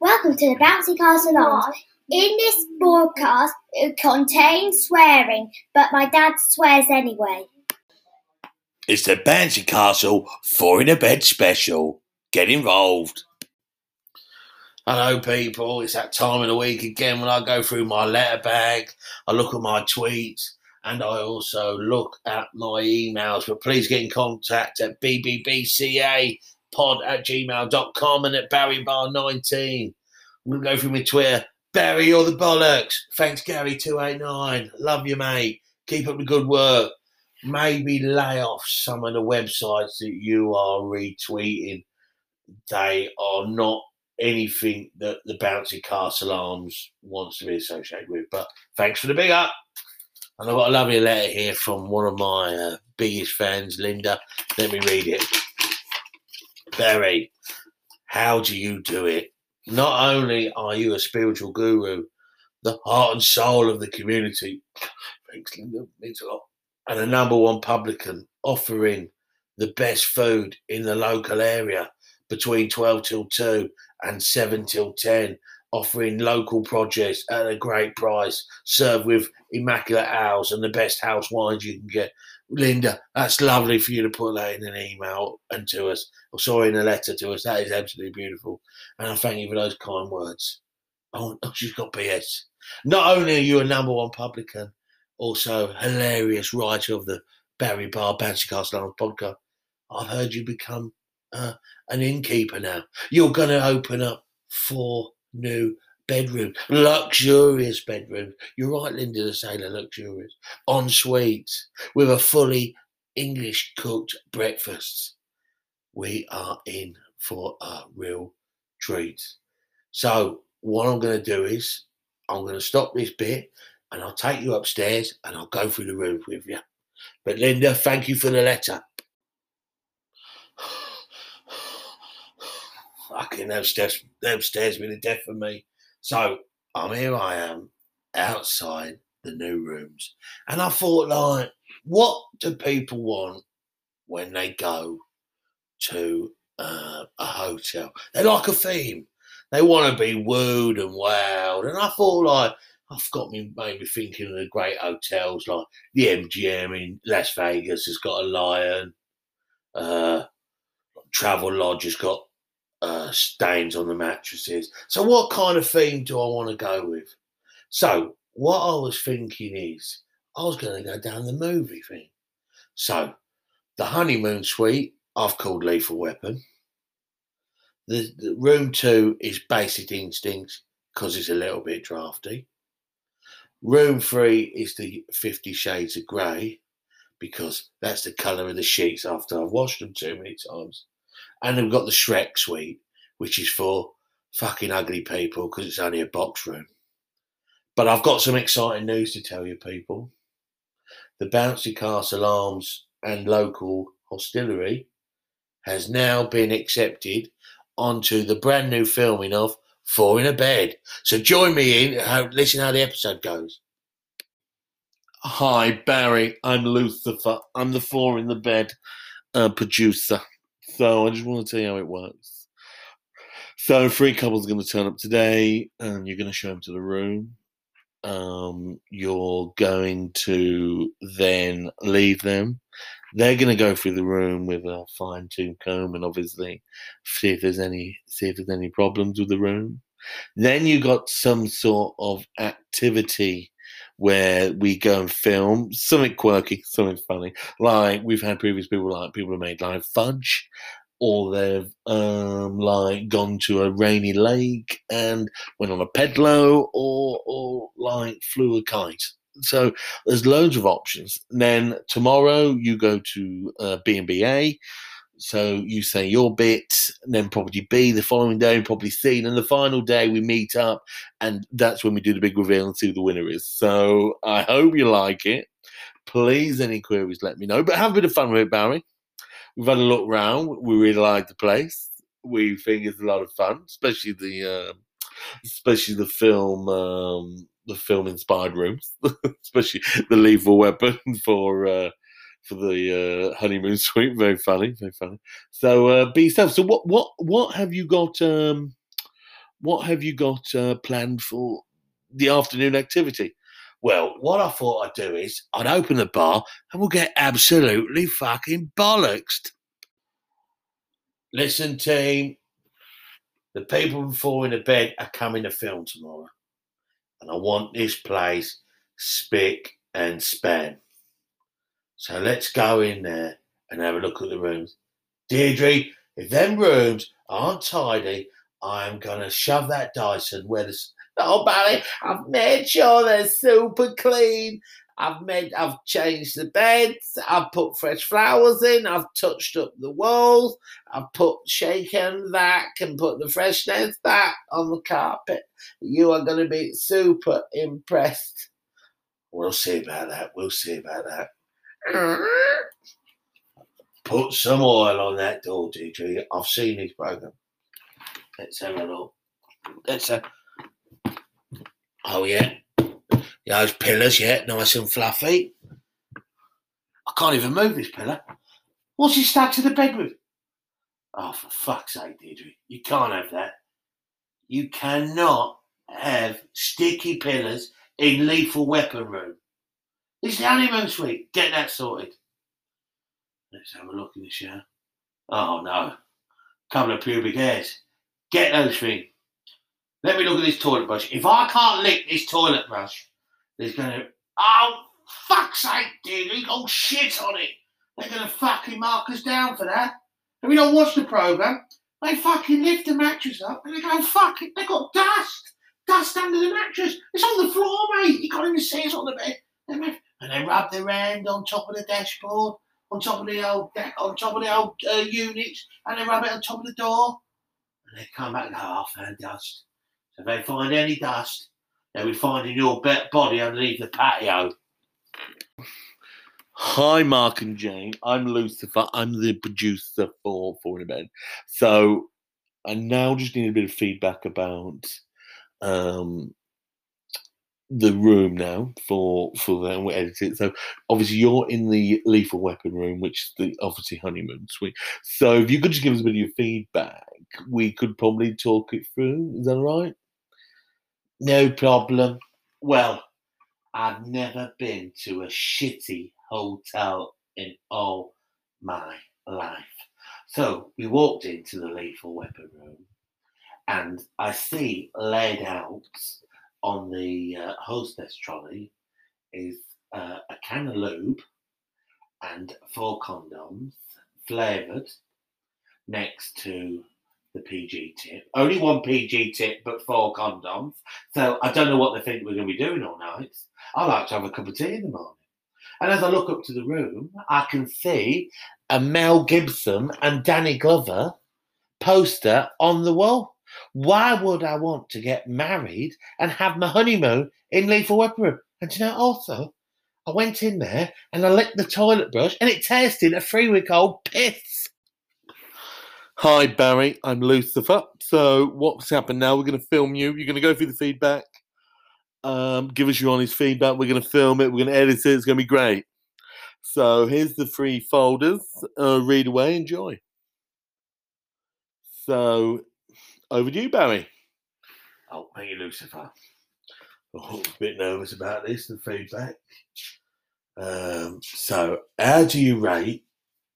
Welcome to the Bouncy Castle Lounge. In this broadcast, it contains swearing, but my dad swears anyway. It's the Bouncy Castle Four in a Bed special. Get involved. Hello, people. It's that time of the week again when I go through my letter bag, I look at my tweets, and I also look at my emails. But please get in contact at bbbcapod at gmail.com and at barrybar19. I'm going to go through my Twitter. Barry, you're the bollocks. Thanks, Gary289. Love you, mate. Keep up the good work. Maybe lay off some of the websites that you are retweeting. They are not anything that the Bouncy Castle Arms wants to be associated with. But thanks for the big up. And I've got a lovely letter here from one of my uh, biggest fans, Linda. Let me read it. Barry, how do you do it? Not only are you a spiritual guru, the heart and soul of the community, means a lot, and a number one publican offering the best food in the local area between 12 till 2 and 7 till 10, offering local produce at a great price, served with immaculate owls and the best house wines you can get. Linda, that's lovely for you to put that in an email and to us, or sorry, in a letter to us. That is absolutely beautiful. And I thank you for those kind words. Oh, oh she's got BS. Not only are you a number one publican, also hilarious writer of the Barry Bar Bouncy Castle podcast, I've heard you become uh, an innkeeper now. You're going to open up four new bedrooms, luxurious bedroom. You're right, Linda, say they're luxurious. En suites with a fully English cooked breakfast. We are in for a real treat. So, what I'm going to do is I'm going to stop this bit and I'll take you upstairs and I'll go through the rooms with you. But, Linda, thank you for the letter. fucking those stairs, them stairs been the death of me. So I'm here. I am outside the new rooms, and I thought, like, what do people want when they go to uh, a hotel? They like a theme. They want to be wooed and wowed, and I thought, like. I've got me maybe thinking of the great hotels like the MGM in Las Vegas has got a lion. Uh, Travelodge has got uh, stains on the mattresses. So, what kind of theme do I want to go with? So, what I was thinking is, I was going to go down the movie thing. So, the honeymoon suite I've called Lethal Weapon. The, the room two is Basic Instincts because it's a little bit drafty. Room three is the Fifty Shades of Grey because that's the colour of the sheets after I've washed them too many times. And we've got the Shrek suite, which is for fucking ugly people because it's only a box room. But I've got some exciting news to tell you, people. The Bouncy Castle Arms and local hostelry has now been accepted onto the brand new filming of Four in a Bed. So join me in, listen how the episode goes. Hi, Barry. I'm Lucifer. I'm the Four in the Bed uh, producer. So I just want to tell you how it works. So three couples are going to turn up today, and you're going to show them to the room. Um, you're going to then leave them. They're going to go through the room with a fine tooth comb and obviously see if there's any see if there's any problems with the room. Then you got some sort of activity where we go and film something quirky, something funny. Like we've had previous people like people who made live fudge, or they've um, like gone to a rainy lake and went on a pedalo, or or like flew a kite. So there's loads of options. And then tomorrow you go to uh, B and B A so you say your bit, and then probably B the following day, and probably C. And then the final day we meet up, and that's when we do the big reveal and see who the winner is. So I hope you like it. Please, any queries, let me know. But have a bit of fun with it, Barry. We've had a look round. We really like the place. We think it's a lot of fun, especially the, uh, especially the film, um, the film inspired rooms, especially the lethal weapon for. Uh, for the uh, honeymoon suite. Very funny, very funny. So uh, be yourself. So what what what have you got? Um, what have you got uh, planned for the afternoon activity? Well, what I thought I'd do is I'd open the bar and we'll get absolutely fucking bollocksed. Listen, team, the people before in the bed are coming to film tomorrow. And I want this place spick and span. So let's go in there and have a look at the rooms. Deirdre, if them rooms aren't tidy, I'm going to shove that Dyson where the. Oh, Barry, I've made sure they're super clean. I've made, I've changed the beds. I've put fresh flowers in. I've touched up the walls. I've put shaken back and put the freshness back on the carpet. You are going to be super impressed. We'll see about that. We'll see about that. Put some oil on that door, DJ. I've seen this program. Let's have a look. Let's have. Oh yeah, yeah, those pillars, yeah, nice and fluffy. I can't even move this pillar. What's he stuck to the bed with? Oh, for fuck's sake, Deirdre, you can't have that. You cannot have sticky pillars in lethal weapon room. It's the honeymoon suite. Get that sorted. Let's have a look in the shower. Oh no, couple of pubic hairs. Get those things. Let me look at this toilet brush. If I can't lick this toilet brush, there's gonna. Oh, fuck's sake, dude. You got shit on it. They're gonna fucking mark us down for that. If we don't watch the programme, they fucking lift the mattress up and they go, fuck it, they got dust. Dust under the mattress. It's on the floor, mate. You can't even see it on the bed. And they rub their hand on top of the dashboard, on top of the old, on top of the old uh, units, and they rub it on top of the door. And they come back and go, found dust. So if they find any dust, they'll be finding your body underneath the patio. Hi, Mark and Jane. I'm Lucifer. I'm the producer for Four in a Bed. So I now just need a bit of feedback about um, the room now for for and we edit it. So obviously you're in the lethal weapon room, which is the obviously honeymoon suite. So if you could just give us a bit of your feedback, we could probably talk it through. Is that right? No problem. Well, I've never been to a shitty hotel in all my life. So we walked into the lethal weapon room and I see laid out on the uh, hostess trolley is uh, a can of lube and four condoms flavoured next to the PG tip. Only one PG tip, but four condoms. So I don't know what they think we're going to be doing all night. I like to have a cup of tea in the morning. And as I look up to the room, I can see a Mel Gibson and Danny Glover poster on the wall. Why would I want to get married and have my honeymoon in Lethal Weapon Room? And you know, also, I went in there and I licked the toilet brush and it tasted a three week old piss. Hi, Barry. I'm Lucifer. So, what's happened now? We're going to film you. You're going to go through the feedback. Um, give us your honest feedback. We're going to film it. We're going to edit it. It's going to be great. So, here's the three folders. Uh, read away. Enjoy. So, over to you, Barry. Oh, thank you, Lucifer. Oh, a bit nervous about this, the feedback. Um, so, how do you rate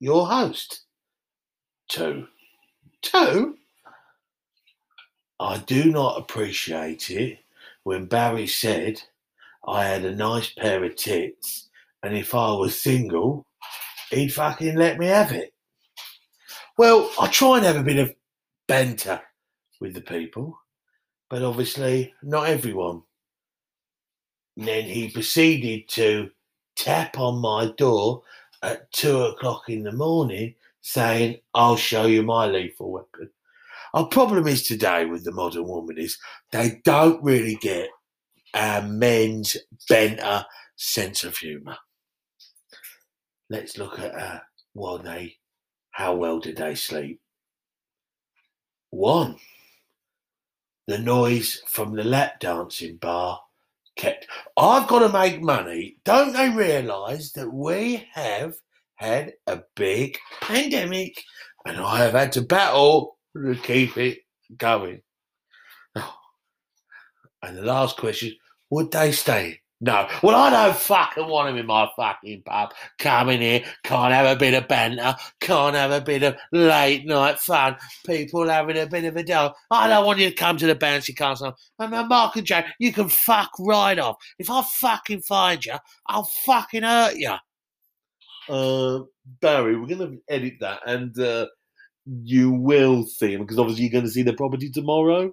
your host? Two. Two? I do not appreciate it when Barry said I had a nice pair of tits and if I was single, he'd fucking let me have it. Well, I try and have a bit of banter with the people, but obviously not everyone. And then he proceeded to tap on my door at two o'clock in the morning saying, I'll show you my lethal weapon. Our problem is today with the modern woman is they don't really get our men's benter sense of humour. Let's look at uh, what they, how well did they sleep? One the noise from the lap dancing bar kept. I've got to make money. Don't they realise that we have had a big pandemic and I have had to battle to keep it going? And the last question, would they stay? No. Well, I don't fucking want him in my fucking pub. Come in here, can't have a bit of banter, can't have a bit of late night fun, people having a bit of a dough. I don't want you to come to the bouncy castle. And Mark and Jack, you can fuck right off. If I fucking find you, I'll fucking hurt you. Uh, Barry, we're going to edit that and uh, you will see him because obviously you're going to see the property tomorrow.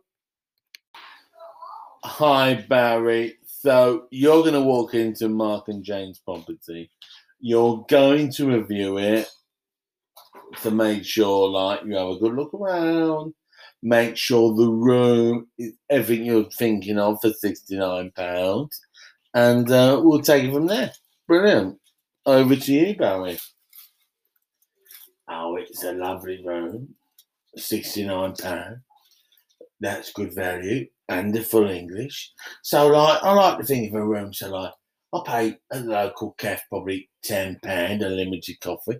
Hi, Barry. So you're going to walk into Mark and Jane's property. You're going to review it to make sure, like, you have a good look around. Make sure the room is everything you're thinking of for sixty-nine pounds, and uh, we'll take it from there. Brilliant. Over to you, Barry. Oh, it's a lovely room. Sixty-nine pound. That's good value and the full English. So, like, I like to think of a room. So, like, I pay a local cafe probably ten pound a limited coffee.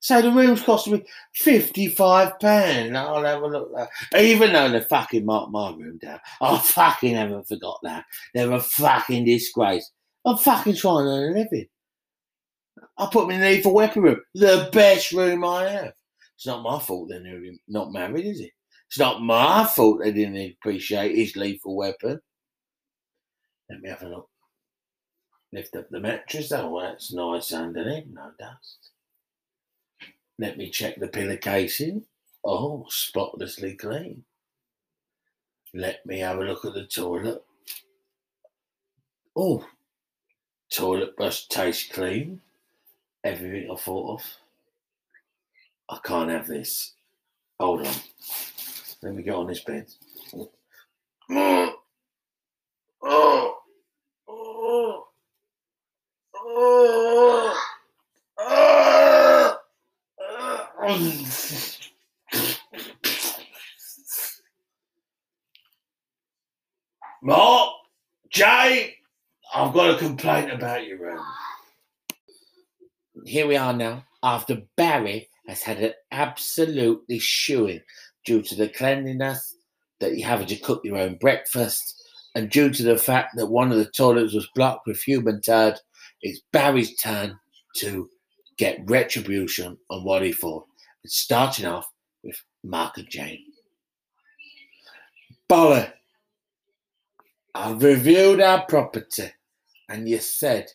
So the room's costing me fifty-five pound. I'll have a look. That. Even though they fucking marked my room down, I fucking haven't forgot that. They're a fucking disgrace. I'm fucking trying to earn a living. I put me in the lethal weapon room, the best room I have. It's not my fault they're not married, is it? It's not my fault they didn't appreciate his lethal weapon. Let me have a look. Lift up the mattress. Oh, that's nice underneath. No dust. Let me check the pillow casing. Oh, spotlessly clean. Let me have a look at the toilet. Oh, toilet brush tastes clean. Everything I thought of. I can't have this. Hold on. Let me get on this bed. Mark, Jay, I've got a complaint about your room. Here we are now, after Barry has had an absolutely shoeing due to the cleanliness that you're having to cook your own breakfast, and due to the fact that one of the toilets was blocked with human turd, it's Barry's turn to get retribution on what he thought. It's starting off with Mark and Jane. Bolly, I've reviewed our property, and you said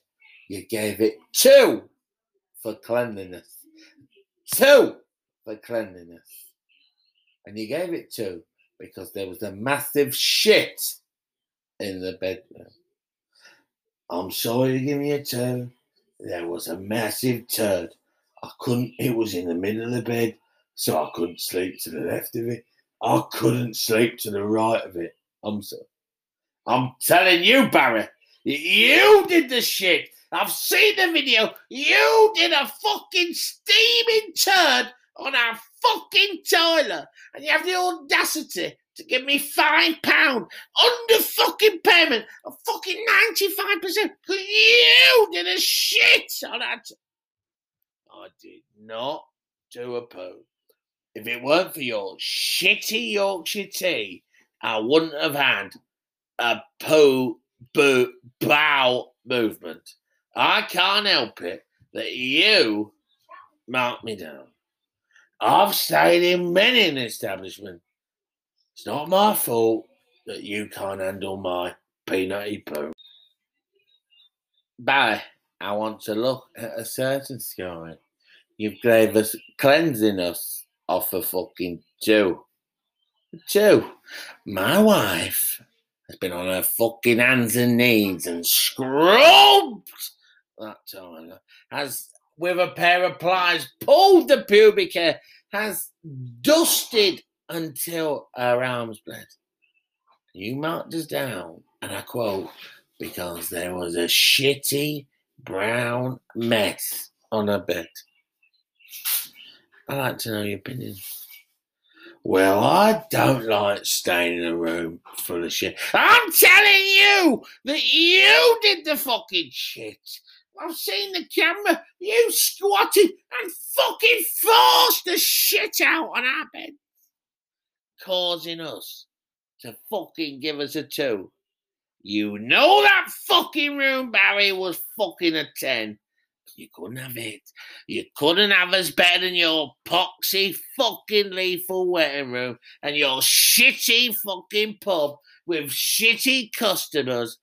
you gave it two for cleanliness. Two for cleanliness and you gave it to because there was a massive shit in the bedroom. I'm sorry to give me a two. There was a massive turd. I couldn't, it was in the middle of the bed, so I couldn't sleep to the left of it. I couldn't sleep to the right of it. I'm so, I'm telling you, Barry, you did the shit. I've seen the video. You did a fucking steaming turd on our fucking toilet and you have the audacity to give me five pound under fucking payment of fucking 95% because you did a shit on that. I did not do a poo. If it weren't for your shitty Yorkshire tea, I wouldn't have had a poo boo bow movement. I can't help it that you mark me down. I've stayed in many an establishment. It's not my fault that you can't handle my peanutty poo. Barry, I want to look at a certain sky. You've gave us cleansing us off a fucking two. Two. My wife has been on her fucking hands and knees and scrubbed that time. Has with a pair of pliers, pulled the pubic hair, has dusted until her arms bled. You marked us down, and I quote, because there was a shitty brown mess on her bed. I'd like to know your opinion. Well, I don't like staying in a room full of shit. I'm telling you that you did the fucking shit. I've seen the camera. You squatted and fucking forced the shit out on our bed, causing us to fucking give us a two. You know that fucking room, Barry, was fucking a 10. You couldn't have it. You couldn't have us better than your poxy fucking lethal waiting room and your shitty fucking pub with shitty customers.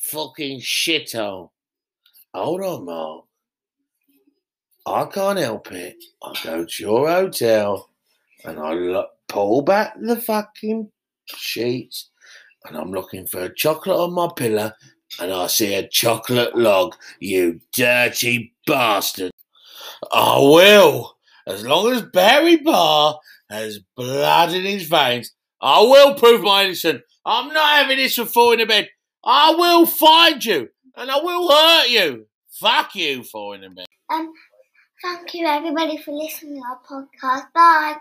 Fucking shithole. Hold on, Mark. I can't help it. I go to your hotel and I look, pull back the fucking sheets and I'm looking for a chocolate on my pillow and I see a chocolate log, you dirty bastard. I will. As long as Barry Barr has blood in his veins, I will prove my innocence. I'm not having this for falling to bed. I will find you and I will hurt you. Fuck you, for in bed. Um, thank you everybody for listening to our podcast. Bye.